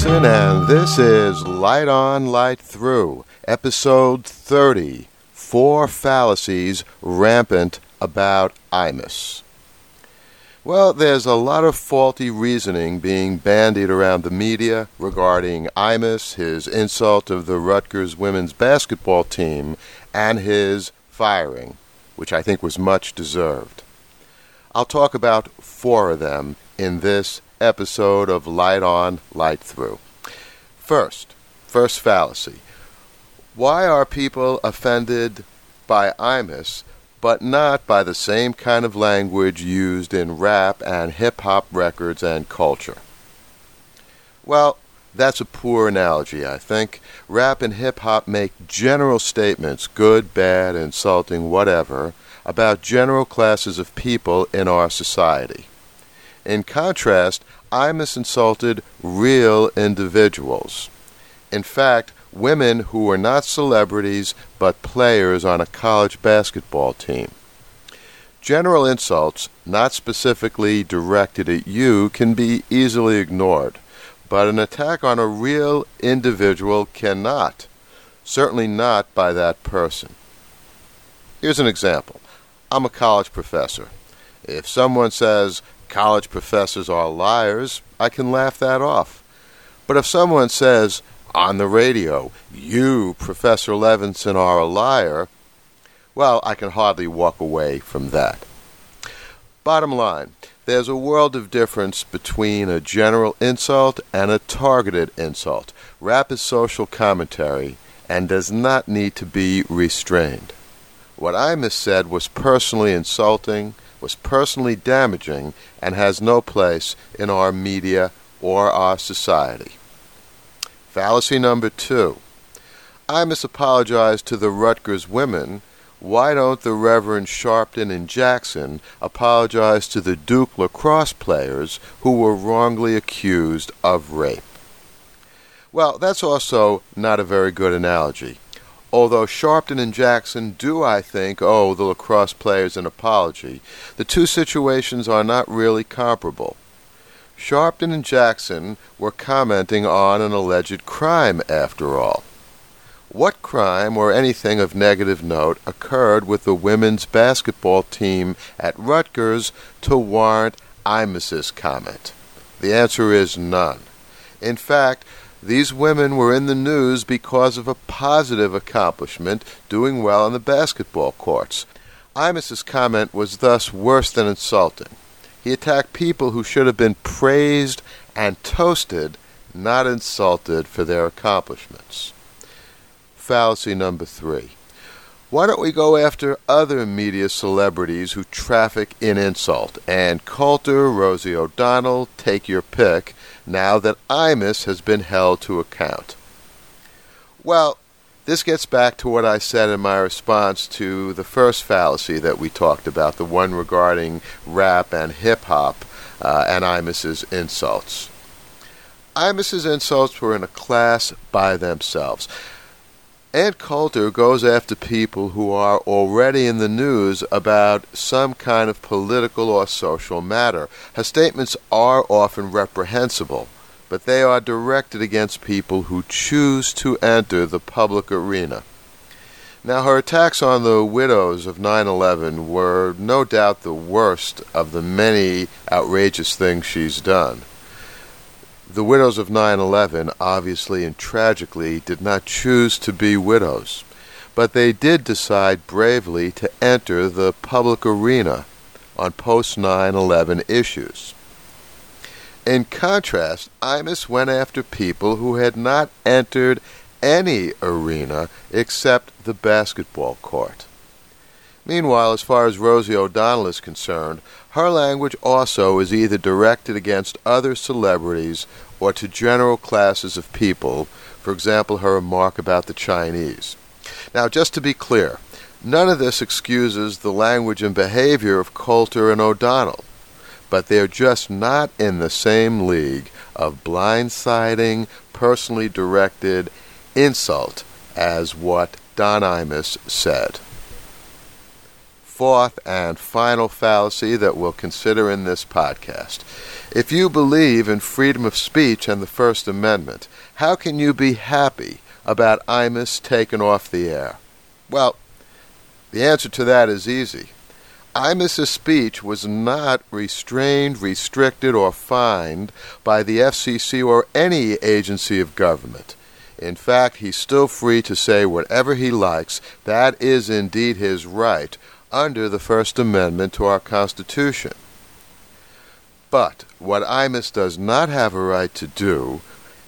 Levinson, and this is Light On, Light Through, episode 30 Four Fallacies Rampant About Imus. Well, there's a lot of faulty reasoning being bandied around the media regarding Imus, his insult of the Rutgers women's basketball team, and his firing, which I think was much deserved. I'll talk about four of them in this episode of Light On, Light Through. First, first fallacy. Why are people offended by Imus but not by the same kind of language used in rap and hip hop records and culture? Well, that's a poor analogy, I think. Rap and hip hop make general statements, good, bad, insulting, whatever, about general classes of people in our society. In contrast, Imus insulted real individuals. In fact, women who were not celebrities but players on a college basketball team. General insults, not specifically directed at you, can be easily ignored, but an attack on a real individual cannot. Certainly not by that person. Here's an example. I'm a college professor. If someone says college professors are liars, I can laugh that off. But if someone says on the radio, you, Professor Levinson, are a liar, well, I can hardly walk away from that. Bottom line, there's a world of difference between a general insult and a targeted insult. Rap is social commentary and does not need to be restrained. What Imus said was personally insulting, was personally damaging, and has no place in our media or our society. Fallacy number two. Imus apologized to the Rutgers women. Why don't the Reverend Sharpton and Jackson apologize to the Duke lacrosse players who were wrongly accused of rape? Well, that's also not a very good analogy. Although Sharpton and Jackson do, I think, owe the lacrosse players an apology, the two situations are not really comparable. Sharpton and Jackson were commenting on an alleged crime, after all. What crime or anything of negative note occurred with the women's basketball team at Rutgers to warrant Imus's comment? The answer is none. In fact, these women were in the news because of a positive accomplishment doing well on the basketball courts. Imus's comment was thus worse than insulting. He attacked people who should have been praised and toasted, not insulted for their accomplishments. Fallacy number three. Why don't we go after other media celebrities who traffic in insult? Ann Coulter, Rosie O'Donnell, take your pick, now that Imus has been held to account. Well, this gets back to what I said in my response to the first fallacy that we talked about, the one regarding rap and hip hop uh, and Imus's insults. Imus's insults were in a class by themselves. Ann Coulter goes after people who are already in the news about some kind of political or social matter. Her statements are often reprehensible but they are directed against people who choose to enter the public arena. Now, her attacks on the widows of 9 11 were no doubt the worst of the many outrageous things she's done. The widows of 9 11 obviously and tragically did not choose to be widows, but they did decide bravely to enter the public arena on post 9 11 issues. In contrast, Imus went after people who had not entered any arena except the basketball court. Meanwhile, as far as Rosie O'Donnell is concerned, her language also is either directed against other celebrities or to general classes of people, for example, her remark about the Chinese. Now, just to be clear, none of this excuses the language and behavior of Coulter and O'Donnell but they're just not in the same league of blindsiding, personally directed insult as what Don Imus said. Fourth and final fallacy that we'll consider in this podcast. If you believe in freedom of speech and the First Amendment, how can you be happy about Imus taken off the air? Well, the answer to that is easy. Imus's speech was not restrained, restricted, or fined by the FCC or any agency of government. In fact, he's still free to say whatever he likes. That is indeed his right under the First Amendment to our Constitution. But what Imus does not have a right to do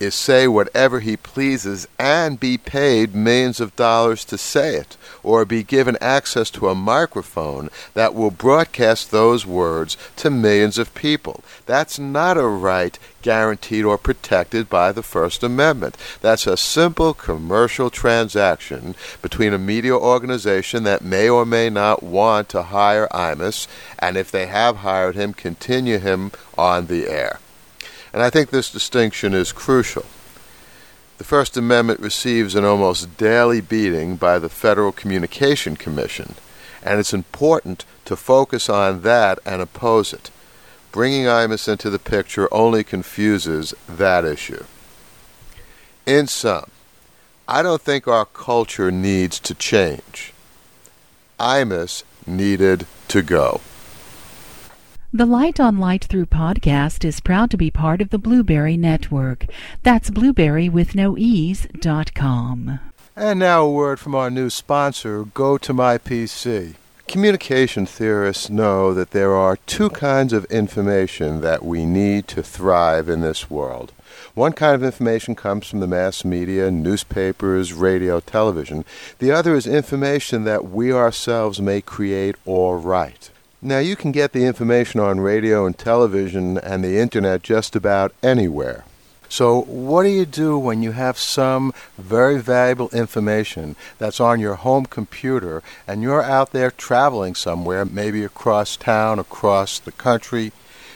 is say whatever he pleases and be paid millions of dollars to say it, or be given access to a microphone that will broadcast those words to millions of people. That's not a right guaranteed or protected by the First Amendment. That's a simple commercial transaction between a media organization that may or may not want to hire Imus, and if they have hired him, continue him on the air. And I think this distinction is crucial. The First Amendment receives an almost daily beating by the Federal Communication Commission, and it's important to focus on that and oppose it. Bringing Imus into the picture only confuses that issue. In sum, I don't think our culture needs to change. Imus needed to go. The Light on Light Through podcast is proud to be part of the Blubrry Network. That's blueberry with no ease dot com. And now a word from our new sponsor, Go to My PC. Communication theorists know that there are two kinds of information that we need to thrive in this world. One kind of information comes from the mass media, newspapers, radio, television. The other is information that we ourselves may create or write. Now, you can get the information on radio and television and the internet just about anywhere. So, what do you do when you have some very valuable information that's on your home computer and you're out there traveling somewhere, maybe across town, across the country?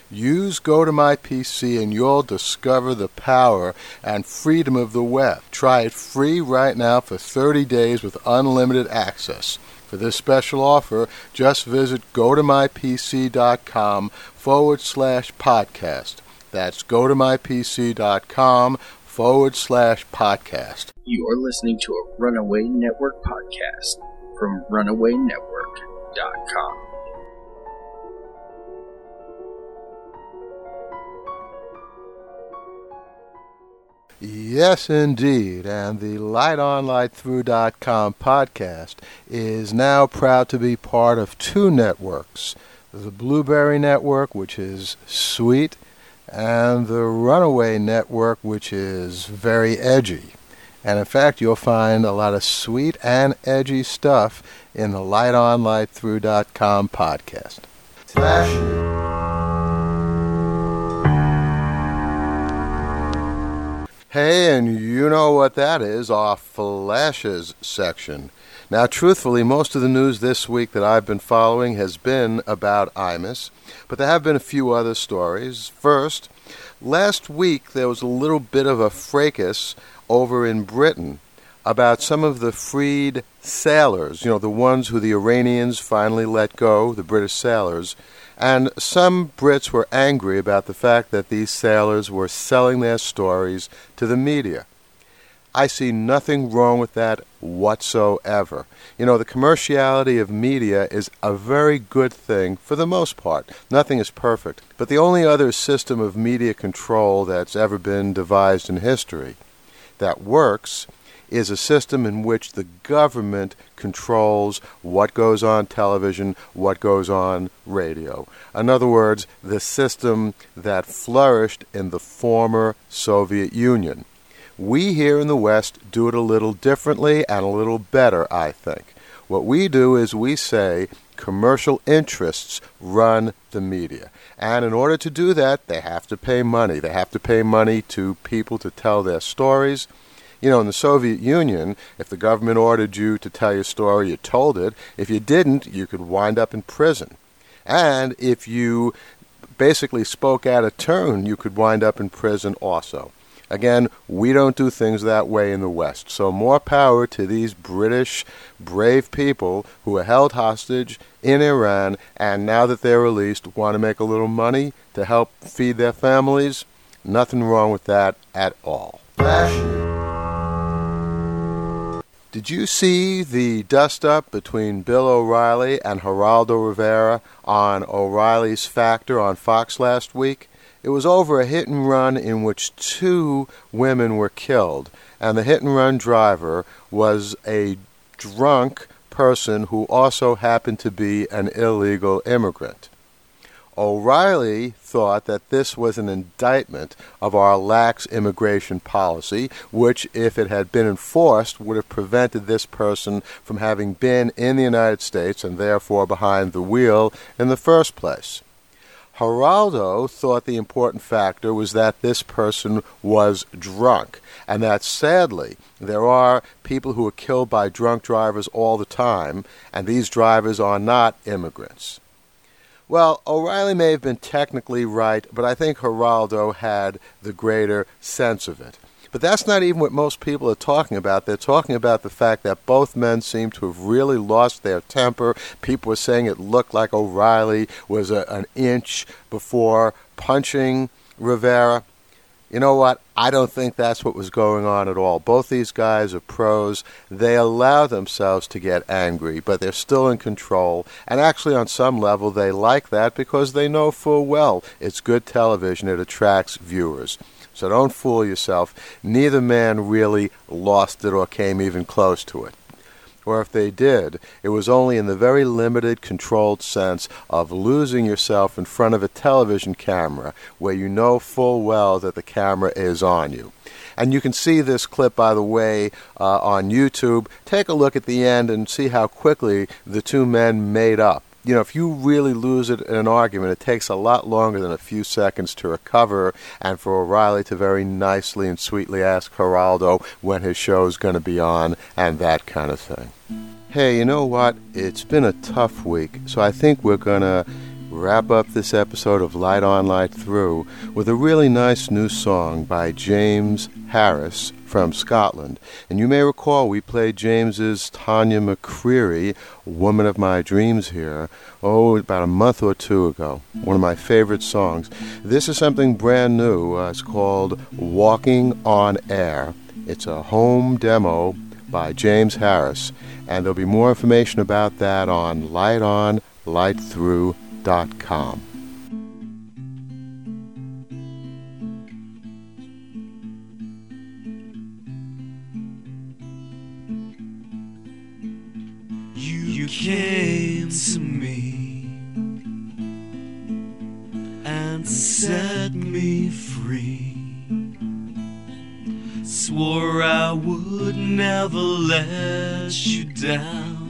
Use Go to My PC and you'll discover the power and freedom of the web. Try it free right now for 30 days with unlimited access. For this special offer, just visit gotomypc.com forward slash podcast. That's gotomypc.com forward slash podcast. You are listening to a Runaway Network podcast from runawaynetwork.com. Yes, indeed. And the LightOnLightThrough.com podcast is now proud to be part of two networks the Blubrry Network, which is sweet, and the Runaway Network, which is very edgy. And in fact, you'll find a lot of sweet and edgy stuff in the LightOnLightThrough.com podcast. Hey, and you know what that is our flashes section. Now, truthfully, most of the news this week that I've been following has been about Imus, but there have been a few other stories. First, last week there was a little bit of a fracas over in Britain about some of the freed sailors, you know, the ones who the Iranians finally let go, the British sailors. And some Brits were angry about the fact that these sailors were selling their stories to the media. I see nothing wrong with that whatsoever. You know, the commerciality of media is a very good thing for the most part. Nothing is perfect. But the only other system of media control that's ever been devised in history that works is a system in which the government controls what goes on television, what goes on radio. In other words, the system that flourished in the former Soviet Union. We here in the West do it a little differently and a little better, I think. What we do is we say commercial interests run the media. And in order to do that, they have to pay money. They have to pay money to people to tell their stories. You know, in the Soviet Union, if the government ordered you to tell your story, you told it. If you didn't, you could wind up in prison. And if you basically spoke out of turn, you could wind up in prison also. Again, we don't do things that way in the West. So more power to these British brave people who are held hostage in Iran and now that they're released want to make a little money to help feed their families. Nothing wrong with that at all. Did you see the dust up between Bill O'Reilly and Geraldo Rivera on O'Reilly's Factor on Fox last week? It was over a hit and run in which two women were killed, and the hit and run driver was a drunk person who also happened to be an illegal immigrant. O'Reilly thought that this was an indictment of our lax immigration policy, which, if it had been enforced, would have prevented this person from having been in the United States and therefore behind the wheel in the first place. Geraldo thought the important factor was that this person was drunk, and that sadly there are people who are killed by drunk drivers all the time, and these drivers are not immigrants. Well, O'Reilly may have been technically right, but I think Geraldo had the greater sense of it. But that's not even what most people are talking about. They're talking about the fact that both men seem to have really lost their temper. People were saying it looked like O'Reilly was a, an inch before punching Rivera. You know what? I don't think that's what was going on at all. Both these guys are pros. They allow themselves to get angry, but they're still in control. And actually, on some level, they like that because they know full well it's good television. It attracts viewers. So don't fool yourself. Neither man really lost it or came even close to it. Or if they did, it was only in the very limited, controlled sense of losing yourself in front of a television camera where you know full well that the camera is on you. And you can see this clip, by the way, uh, on YouTube. Take a look at the end and see how quickly the two men made up you know, if you really lose it in an argument, it takes a lot longer than a few seconds to recover, and for O'Reilly to very nicely and sweetly ask Geraldo when his show's going to be on, and that kind of thing. Hey, you know what? It's been a tough week, so I think we're going to wrap up this episode of Light On, Light Through with a really nice new song by James Harris from Scotland. And you may recall we played James's Tanya McCreary, Woman of My Dreams here, oh, about a month or two ago. One of my favorite songs. This is something brand new. Uh, it's called Walking on Air. It's a home demo by James Harris. And there'll be more information about that on Light On, Light Through com. You came to me and set me free. Swore I would never let you down.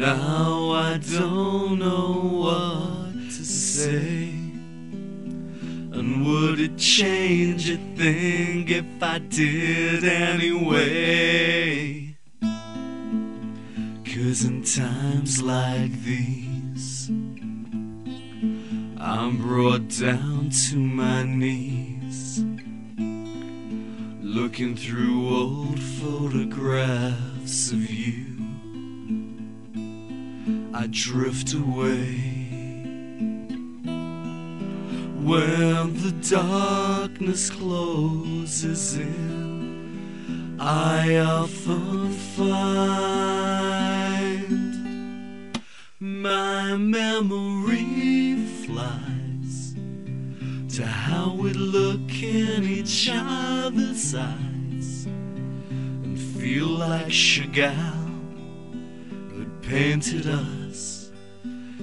Now I don't know what to say. And would it change a thing if I did anyway? Cause in times like these, I'm brought down to my knees, looking through old photographs of you. I drift away. When the darkness closes in, I often find my memory flies to how we look in each other's eyes and feel like Chagall that painted us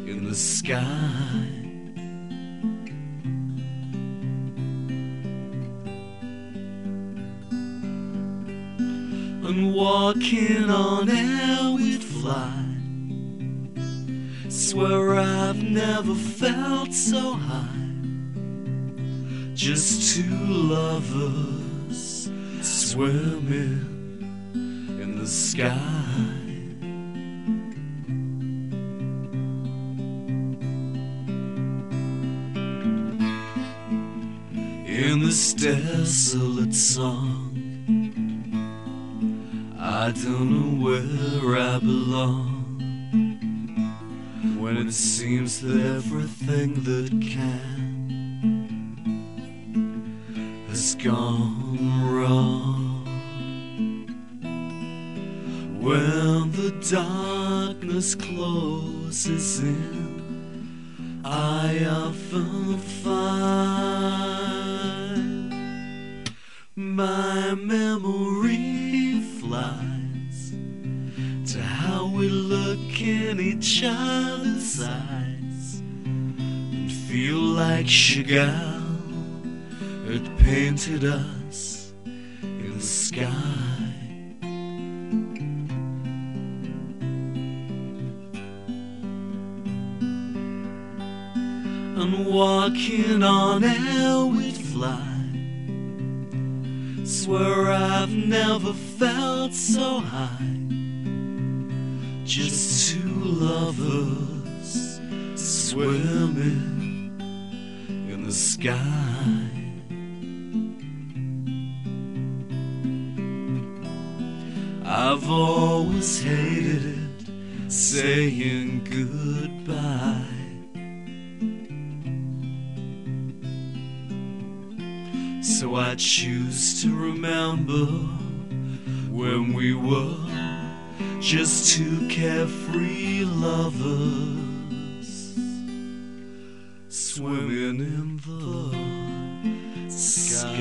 in the sky. And walking on air we'd fly. Swear I've never felt so high. Just two lovers swimming in the sky. In this desolate song. I don't know where I belong when it seems that everything that can has gone wrong. When the darkness closes in, I often find eyes and feel like Chagall had painted us in the sky. and walking on air we'd fly. Swear I've never felt so high. Just two lovers swimming in the sky. I've always hated it, saying goodbye. So I choose to remember when we were just two carefree lovers swimming in the sky.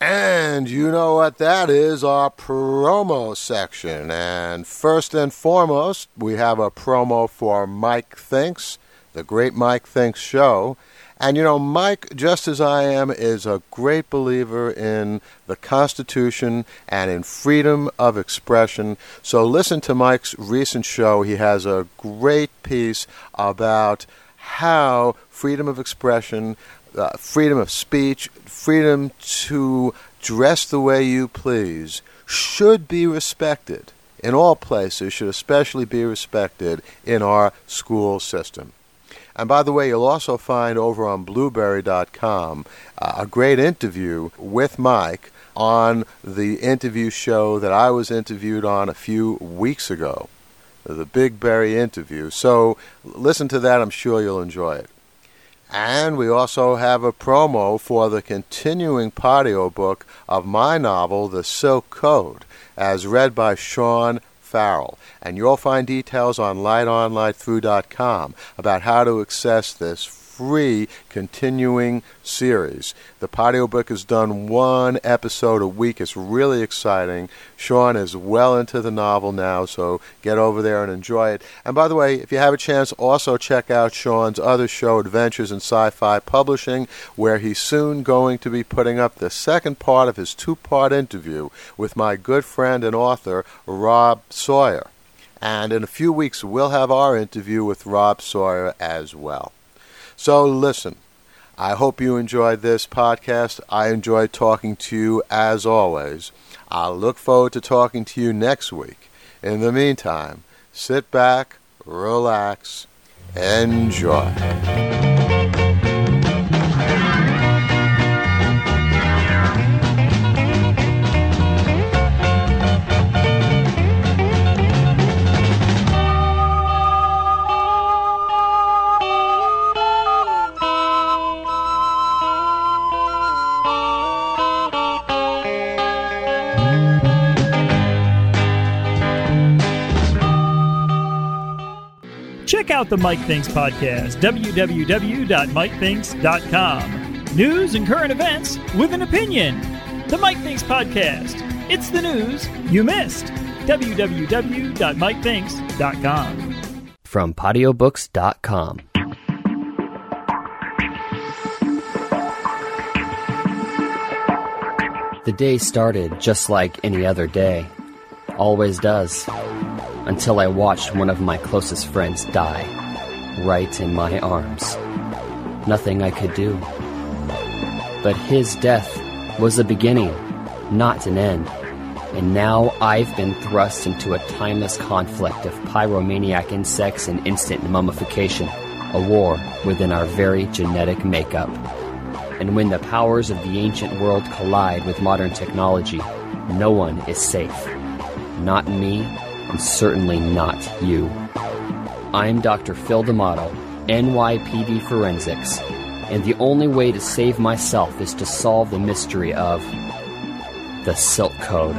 And you know what that is our promo section. And first and foremost, we have a promo for Mike Thinks, the Great Mike Thinks show. And you know, Mike, just as I am, is a great believer in the Constitution and in freedom of expression. So listen to Mike's recent show. He has a great piece about how freedom of expression, uh, freedom of speech, freedom to dress the way you please should be respected in all places, should especially be respected in our school system. And by the way, you'll also find over on blubrry.com uh, a great interview with Mike on the interview show that I was interviewed on a few weeks ago, the Big Berry interview. So listen to that, I'm sure you'll enjoy it. And we also have a promo for the continuing podiobook of my novel, The Silk Code, as read by Sean Farrell. And you'll find details on lightonlightthrough.com about how to access this free continuing series. The podiobook has done one episode a week. It's really exciting. Sean is well into the novel now, so get over there and enjoy it. And by the way, if you have a chance, also check out Sean's other show, Adventures in Sci-Fi Publishing, where he's soon going to be putting up the second part of his two-part interview with my good friend and author, Rob Sawyer. And in a few weeks, we'll have our interview with Rob Sawyer as well. So listen, I hope you enjoyed this podcast. I enjoyed talking to you as always. I look forward to talking to you next week. In the meantime, sit back, relax, enjoy. Check out the Mike Thinks podcast, www.mikethinks.com. News and current events with an opinion. The Mike Thinks podcast. It's the news you missed. www.mikethinks.com. From podiobooks.com. The day started just like any other day. Always does. Until I watched one of my closest friends die. Right in my arms. Nothing I could do. But his death was a beginning, not an end. And now I've been thrust into a timeless conflict of pyromaniac insects and instant mummification, a war within our very genetic makeup. And when the powers of the ancient world collide with modern technology, no one is safe. Not me, certainly not you. I'm Dr. Phil D'Amato, NYPD Forensics, and the only way to save myself is to solve the mystery of the Silk Code.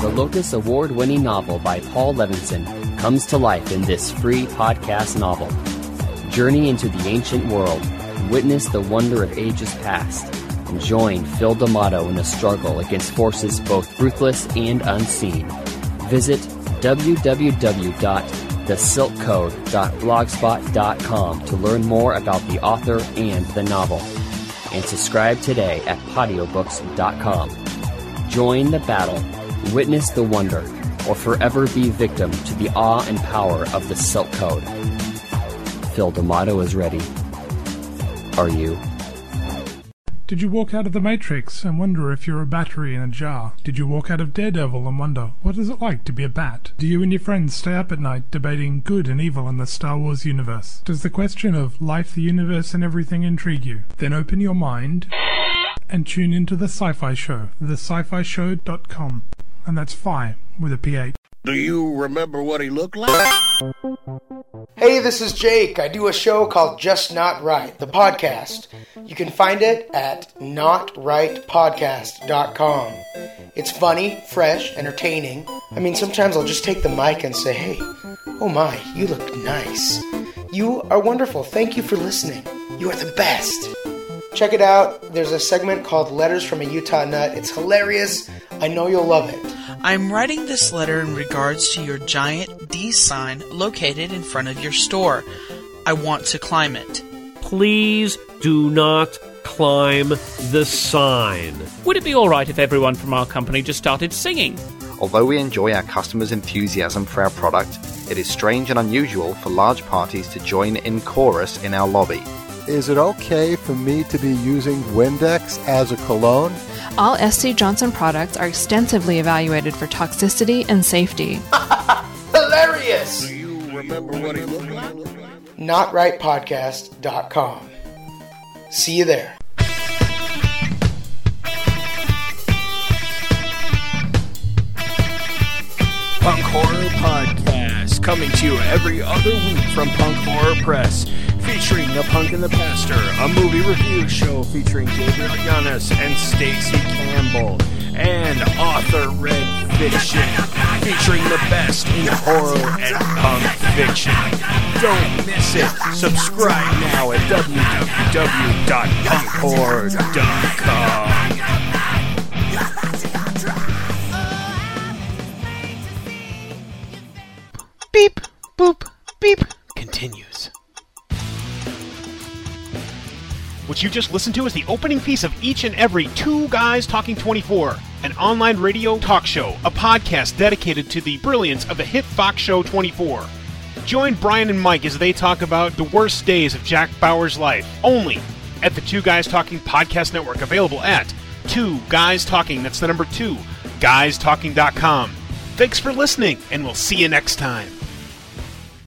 The Locus Award winning novel by Paul Levinson comes to life in this free podcast novel. Journey into the ancient world, witness the wonder of ages past, and join Phil D'Amato in the struggle against forces both ruthless and unseen. Visit www.thesilkcode.blogspot.com to learn more about the author and the novel. And subscribe today at podiobooks.com. Join the battle, witness the wonder, or forever be victim to the awe and power of the Silk Code. Phil D'Amato is ready. Are you? Did you walk out of the Matrix and wonder if you're a battery in a jar? Did you walk out of Daredevil and wonder what is it like to be a bat? Do you and your friends stay up at night debating good and evil in the Star Wars universe? Does the question of life, the universe, and everything intrigue you? Then open your mind and tune into the Sci-Phi Show, thesciphishow.com, and that's Phi with a PH. Do you remember what he looked like? Hey, this is Jake. I do a show called Just Not Right, the podcast. You can find it at notrightpodcast.com. It's funny, fresh, entertaining. I mean, sometimes I'll just take the mic and say, hey, oh my, you look nice. You are wonderful. Thank you for listening. You are the best. Check it out. There's a segment called Letters from a Utah Nut. It's hilarious. I know you'll love it. I'm writing this letter in regards to your giant D sign located in front of your store. I want to climb it. Please do not climb the sign. Would it be alright if everyone from our company just started singing? Although we enjoy our customers' enthusiasm for our product, it is strange and unusual for large parties to join in chorus in our lobby. Is it okay for me to be using Windex as a cologne? All SC Johnson products are extensively evaluated for toxicity and safety. Hilarious! Do you remember what he looked like? NotRightPodcast.com. See you there. Punk Horror Podcast, coming to you every other week from Punk Horror Press, featuring The Punk and the Pastor, a movie review show featuring Gabriel Yanis and Stacy Campbell, and Author Red Fiction, featuring the best in horror and punk fiction. Don't miss it. Subscribe now at www.punkhorror.com. you just listened to is the opening piece of each and every Two Guys Talking 24, an online radio talk show, a podcast dedicated to the brilliance of the hit Fox show 24. Join Brian and Mike as they talk about the worst days of Jack Bauer's life, only at the Two Guys Talking Podcast Network, available at Two Guys Talking, that's the number two, guystalking.com. Thanks for listening, and we'll see you next time.